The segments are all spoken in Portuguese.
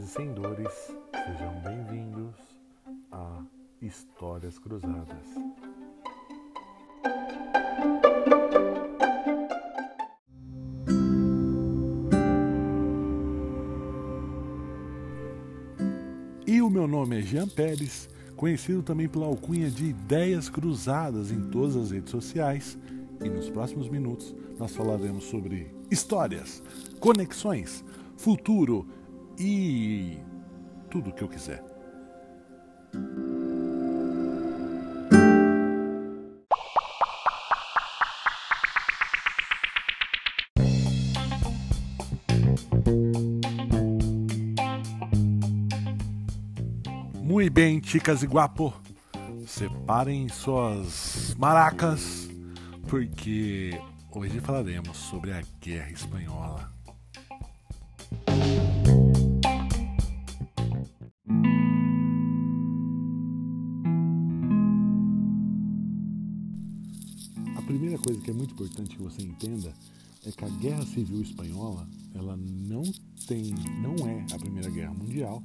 e sem dores, sejam bem-vindos a Histórias Cruzadas. E o meu nome é Jean Pérez, conhecido também pela alcunha de Ideias Cruzadas em todas as redes sociais. E nos próximos minutos nós falaremos sobre histórias, conexões, futuro e tudo o que eu quiser. Muito bem, chicas e guapo, separem suas maracas, porque hoje falaremos sobre a Guerra Espanhola. Importante que você entenda é que a Guerra Civil Espanhola, ela não tem, não é a Primeira Guerra Mundial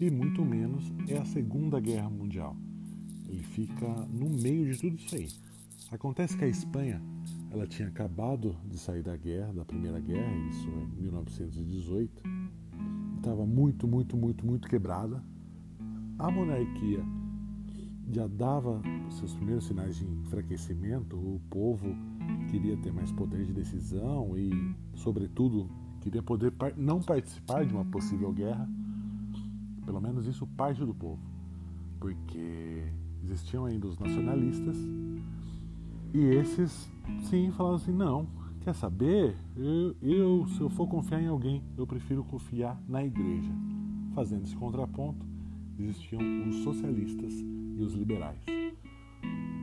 e muito menos é a Segunda Guerra Mundial. Ele fica no meio de tudo isso aí. Acontece que a Espanha, ela tinha acabado de sair da guerra, da Primeira Guerra, isso em 1918, estava muito, muito, muito, muito quebrada. A monarquia já dava seus primeiros sinais de enfraquecimento, o povo queria ter mais poder de decisão e, sobretudo, queria poder não participar de uma possível guerra. Pelo menos isso parte do povo, porque existiam ainda os nacionalistas e esses, sim, falavam assim: não, quer saber? Eu, eu, se eu for confiar em alguém, eu prefiro confiar na igreja. Fazendo esse contraponto, existiam os socialistas e os liberais,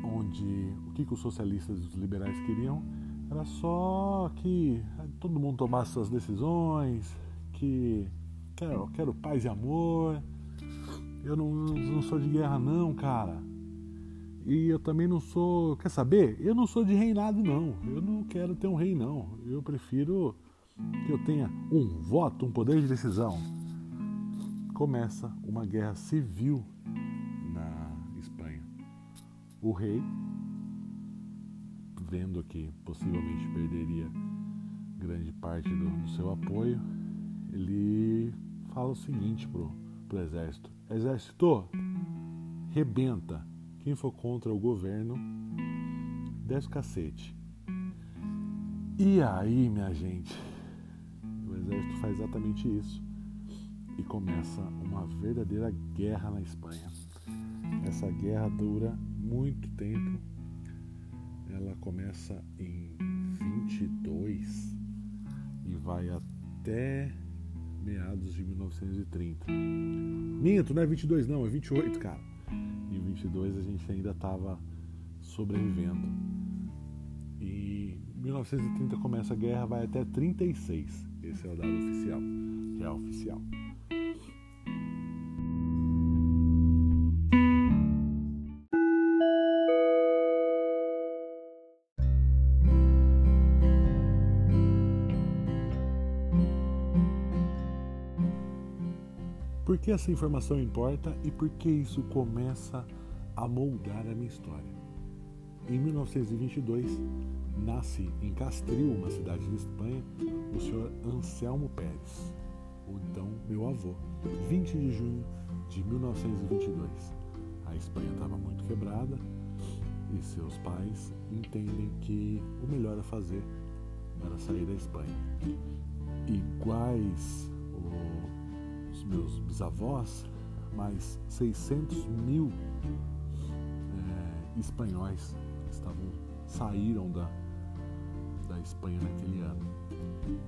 onde o que, que os socialistas e os liberais queriam era só que todo mundo tomasse suas decisões, que quero, quero paz e amor, eu não, não sou de guerra não, cara. E eu também não sou, quer saber? Eu não sou de reinado não. Eu não quero ter um rei não. Eu prefiro que eu tenha um voto, um poder de decisão. Começa uma guerra civil o rei, vendo que possivelmente perderia grande parte do, do seu apoio, ele fala o seguinte pro, pro exército: Exército, rebenta. Quem for contra o governo, desce cacete. E aí, minha gente, o exército faz exatamente isso e começa uma verdadeira guerra na Espanha. Essa guerra dura muito tempo. Ela começa em 22 e vai até meados de 1930. Minto, não é 22 não, é 28, cara. Em 22 a gente ainda estava sobrevivendo. E 1930 começa a guerra, vai até 36. Esse é o dado oficial, já é oficial. Que essa informação importa e por que isso começa a moldar a minha história? Em 1922, nasce em Castril, uma cidade de Espanha, o senhor Anselmo Pérez, ou então meu avô, 20 de junho de 1922. A Espanha estava muito quebrada e seus pais entendem que o melhor a fazer era sair da Espanha. Meus bisavós, mais 600 mil é, espanhóis estavam saíram da, da Espanha naquele ano.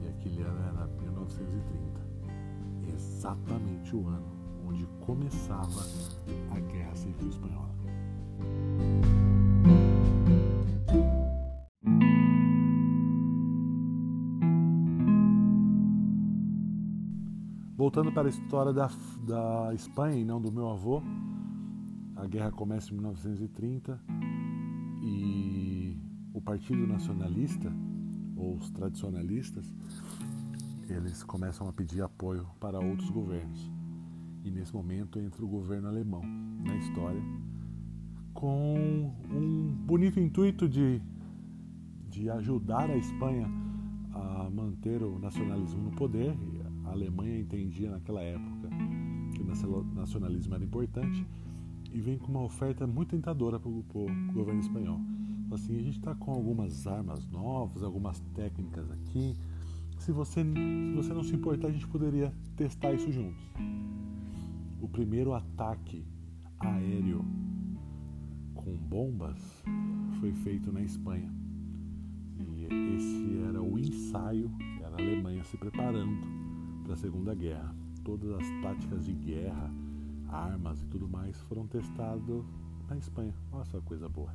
E aquele ano era 1930. Exatamente o ano onde começava a Guerra Civil Espanhola. Voltando para a história da, da Espanha e não do meu avô, a guerra começa em 1930 e o Partido Nacionalista, ou os tradicionalistas, eles começam a pedir apoio para outros governos. E nesse momento entra o governo alemão na história com um bonito intuito de, de ajudar a Espanha a manter o nacionalismo no poder. A Alemanha entendia naquela época que o nacionalismo era importante e vem com uma oferta muito tentadora para o governo espanhol. Assim, a gente está com algumas armas novas, algumas técnicas aqui. Se você, se você não se importar, a gente poderia testar isso juntos. O primeiro ataque aéreo com bombas foi feito na Espanha. E esse era o ensaio, era a Alemanha se preparando para a Segunda Guerra. Todas as táticas de guerra, armas e tudo mais foram testadas na Espanha. Olha só coisa boa.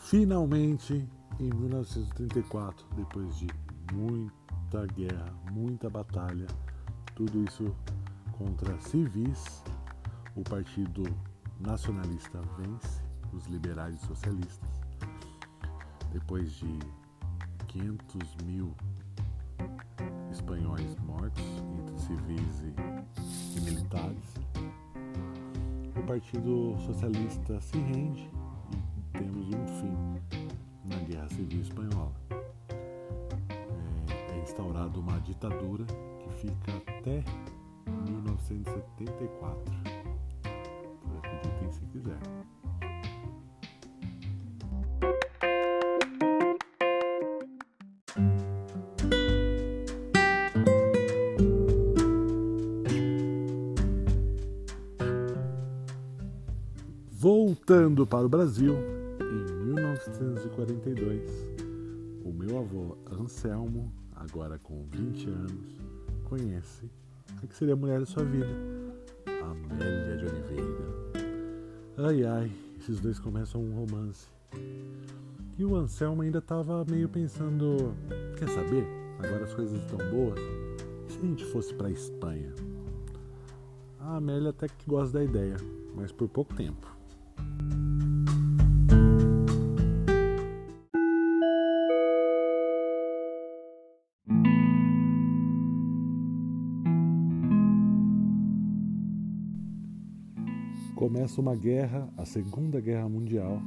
Finalmente, em 1934, depois de muita guerra, muita batalha, tudo isso contra civis, o Partido Nacionalista vence, os liberais e socialistas. Depois de 500 mil espanhóis mortos, entre civis e, e militares, o Partido Socialista se rende e temos um fim na Guerra Civil Espanhola. É, é instaurada uma ditadura que fica até 1974. Se quiser. Voltando para o Brasil, em 1942, o meu avô Anselmo, agora com 20 anos, conhece a que seria a mulher da sua vida, Amélia de Oliveira. Ai ai, esses dois começam um romance. E o Anselmo ainda estava meio pensando: quer saber? Agora as coisas estão boas. E se a gente fosse para Espanha? A Amélia até que gosta da ideia, mas por pouco tempo. Começa uma guerra, a Segunda Guerra Mundial.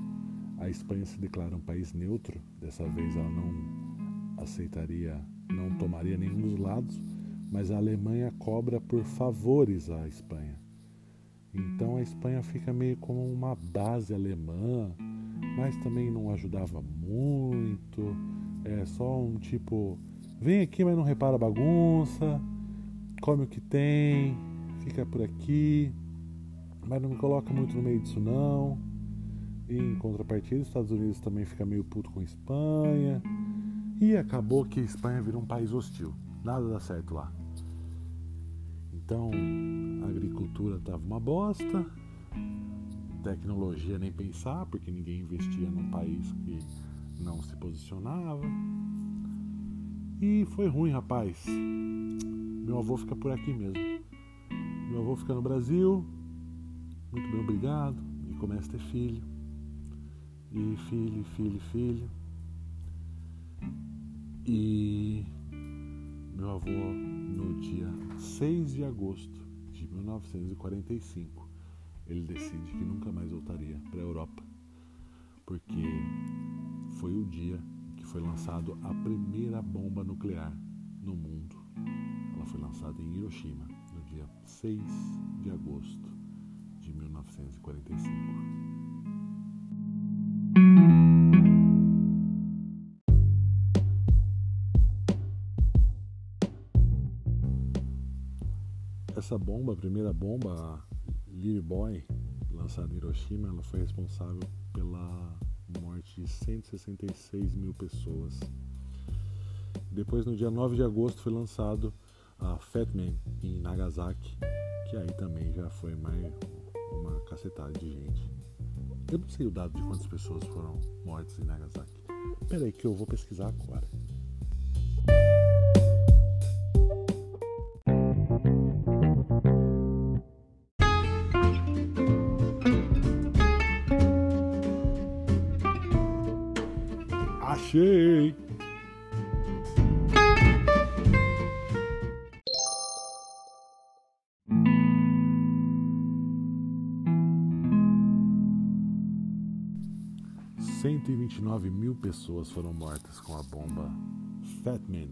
A Espanha se declara um país neutro. Dessa vez ela não aceitaria, não tomaria nenhum dos lados, mas a Alemanha cobra por favores à Espanha. Então a Espanha fica meio como uma base alemã, mas também não ajudava muito. É só um tipo, vem aqui, mas não repara a bagunça, come o que tem, fica por aqui mas não me coloca muito no meio disso não. E em contrapartida, os Estados Unidos também fica meio puto com a Espanha. E acabou que a Espanha virou um país hostil. Nada dá certo lá. Então, a agricultura tava uma bosta. Tecnologia nem pensar, porque ninguém investia num país que não se posicionava. E foi ruim, rapaz. Meu avô fica por aqui mesmo. Meu avô fica no Brasil, muito bem, obrigado. E começa a ter filho. E filho, filho, filho. E meu avô, no dia 6 de agosto de 1945, ele decide que nunca mais voltaria para a Europa, porque foi o dia que foi lançado a primeira bomba nuclear no mundo. Ela foi lançada em Hiroshima no dia 6 de agosto de 1945. Essa bomba, a primeira bomba, a Little Boy, lançada em Hiroshima, ela foi responsável pela morte de 166 mil pessoas. Depois, no dia 9 de agosto, foi lançado a Fat Man em Nagasaki, que aí também já foi mais uma cacetada de gente. Eu não sei o dado de quantas pessoas foram mortas em Nagasaki. Peraí que eu vou pesquisar agora. 129 mil pessoas foram mortas com a bomba Fat Man,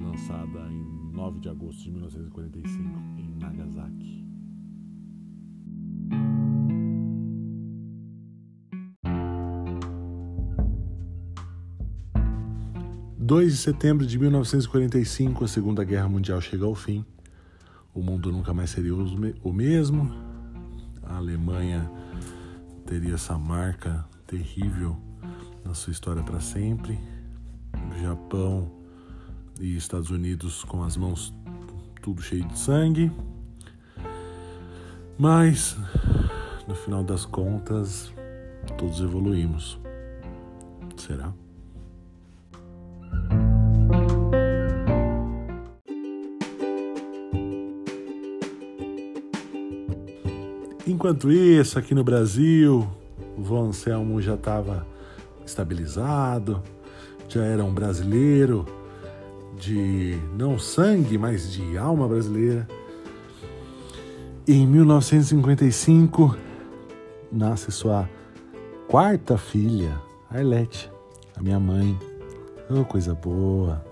lançada em 9 de agosto de 1945 em Nagasaki. Dois de setembro de 1945, a Segunda Guerra Mundial chega ao fim. O mundo nunca mais seria o mesmo. A Alemanha teria essa marca terrível na sua história para sempre. Japão e Estados Unidos com as mãos tudo cheio de sangue. Mas, no final das contas, todos evoluímos. Será? Enquanto isso, aqui no Brasil, o Von Anselmo já estava estabilizado, já era um brasileiro de não sangue, mas de alma brasileira. E em 1955 nasce sua quarta filha, Arlete, a minha mãe. Oh, coisa boa. '"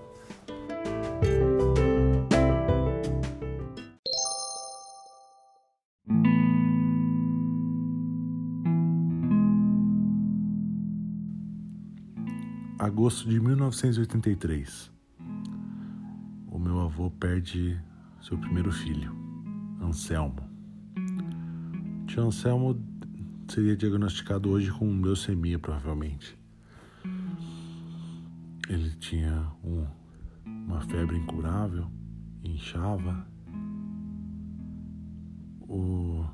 agosto de 1983. O meu avô perde seu primeiro filho, Anselmo. Tio Anselmo seria diagnosticado hoje com leucemia, provavelmente. Ele tinha um, uma febre incurável, inchava. O,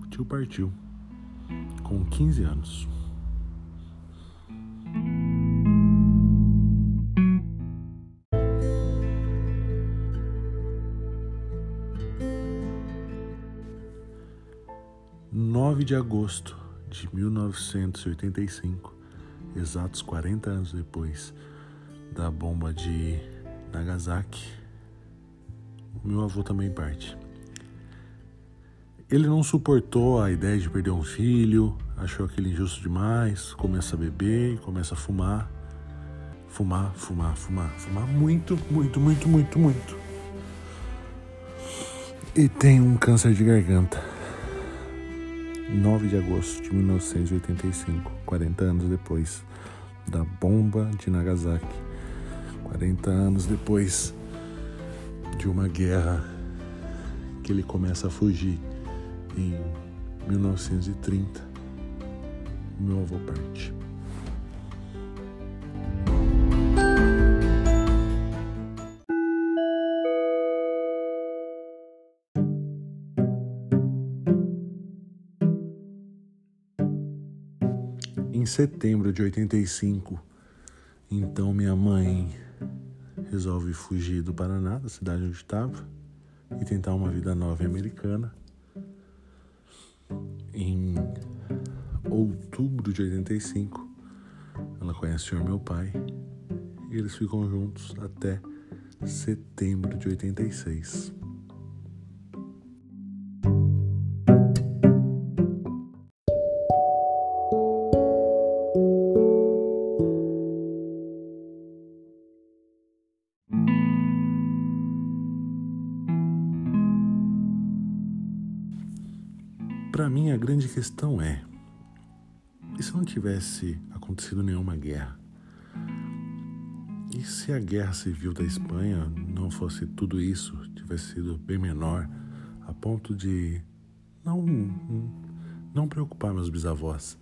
o tio partiu com 15 anos. De agosto de 1985 exatos 40 anos depois da bomba de Nagasaki, meu avô também parte. Ele não suportou a ideia de perder um filho, achou aquilo injusto demais, começa a beber começa a fumar. Fumar, fumar, fumar, fumar muito, muito, muito, muito, muito. E tem um câncer de garganta. 9 de agosto de 1985, 40 anos depois da bomba de Nagasaki, 40 anos depois de uma guerra que ele começa a fugir em 1930, meu avô parte. Setembro de 85. Então minha mãe resolve fugir do Paraná, da cidade onde estava, e tentar uma vida nova americana. Em outubro de 85, ela conhece o senhor meu pai e eles ficam juntos até setembro de 86. Para mim, a grande questão é: e se não tivesse acontecido nenhuma guerra? E se a guerra civil da Espanha não fosse tudo isso, tivesse sido bem menor, a ponto de não, não preocupar meus bisavós?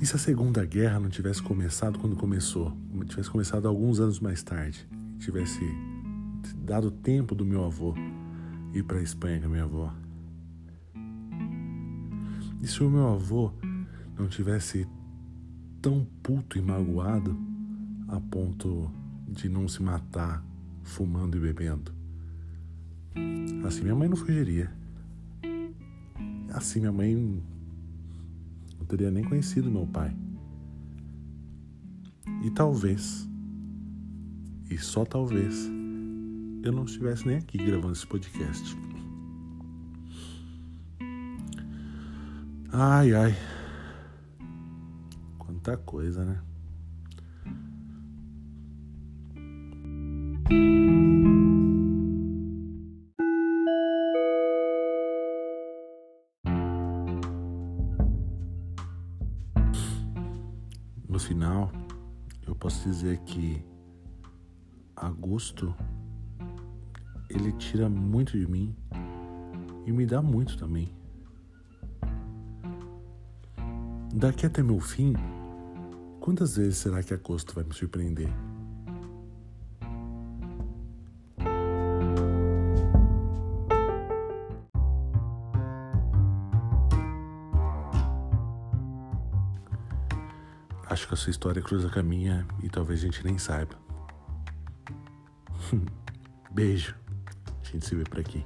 E se a Segunda Guerra não tivesse começado quando começou, tivesse começado alguns anos mais tarde, tivesse dado tempo do meu avô ir para a Espanha com a minha avó? E se o meu avô não tivesse tão puto e magoado a ponto de não se matar fumando e bebendo? Assim minha mãe não fugiria. Assim minha mãe não teria nem conhecido meu pai. E talvez, e só talvez, eu não estivesse nem aqui gravando esse podcast. Ai, ai. Quanta coisa, né? No final, eu posso dizer que agosto ele tira muito de mim e me dá muito também. Daqui até meu fim, quantas vezes será que agosto vai me surpreender? Acho que a sua história cruza com a minha e talvez a gente nem saiba. Beijo. A gente se vê por aqui.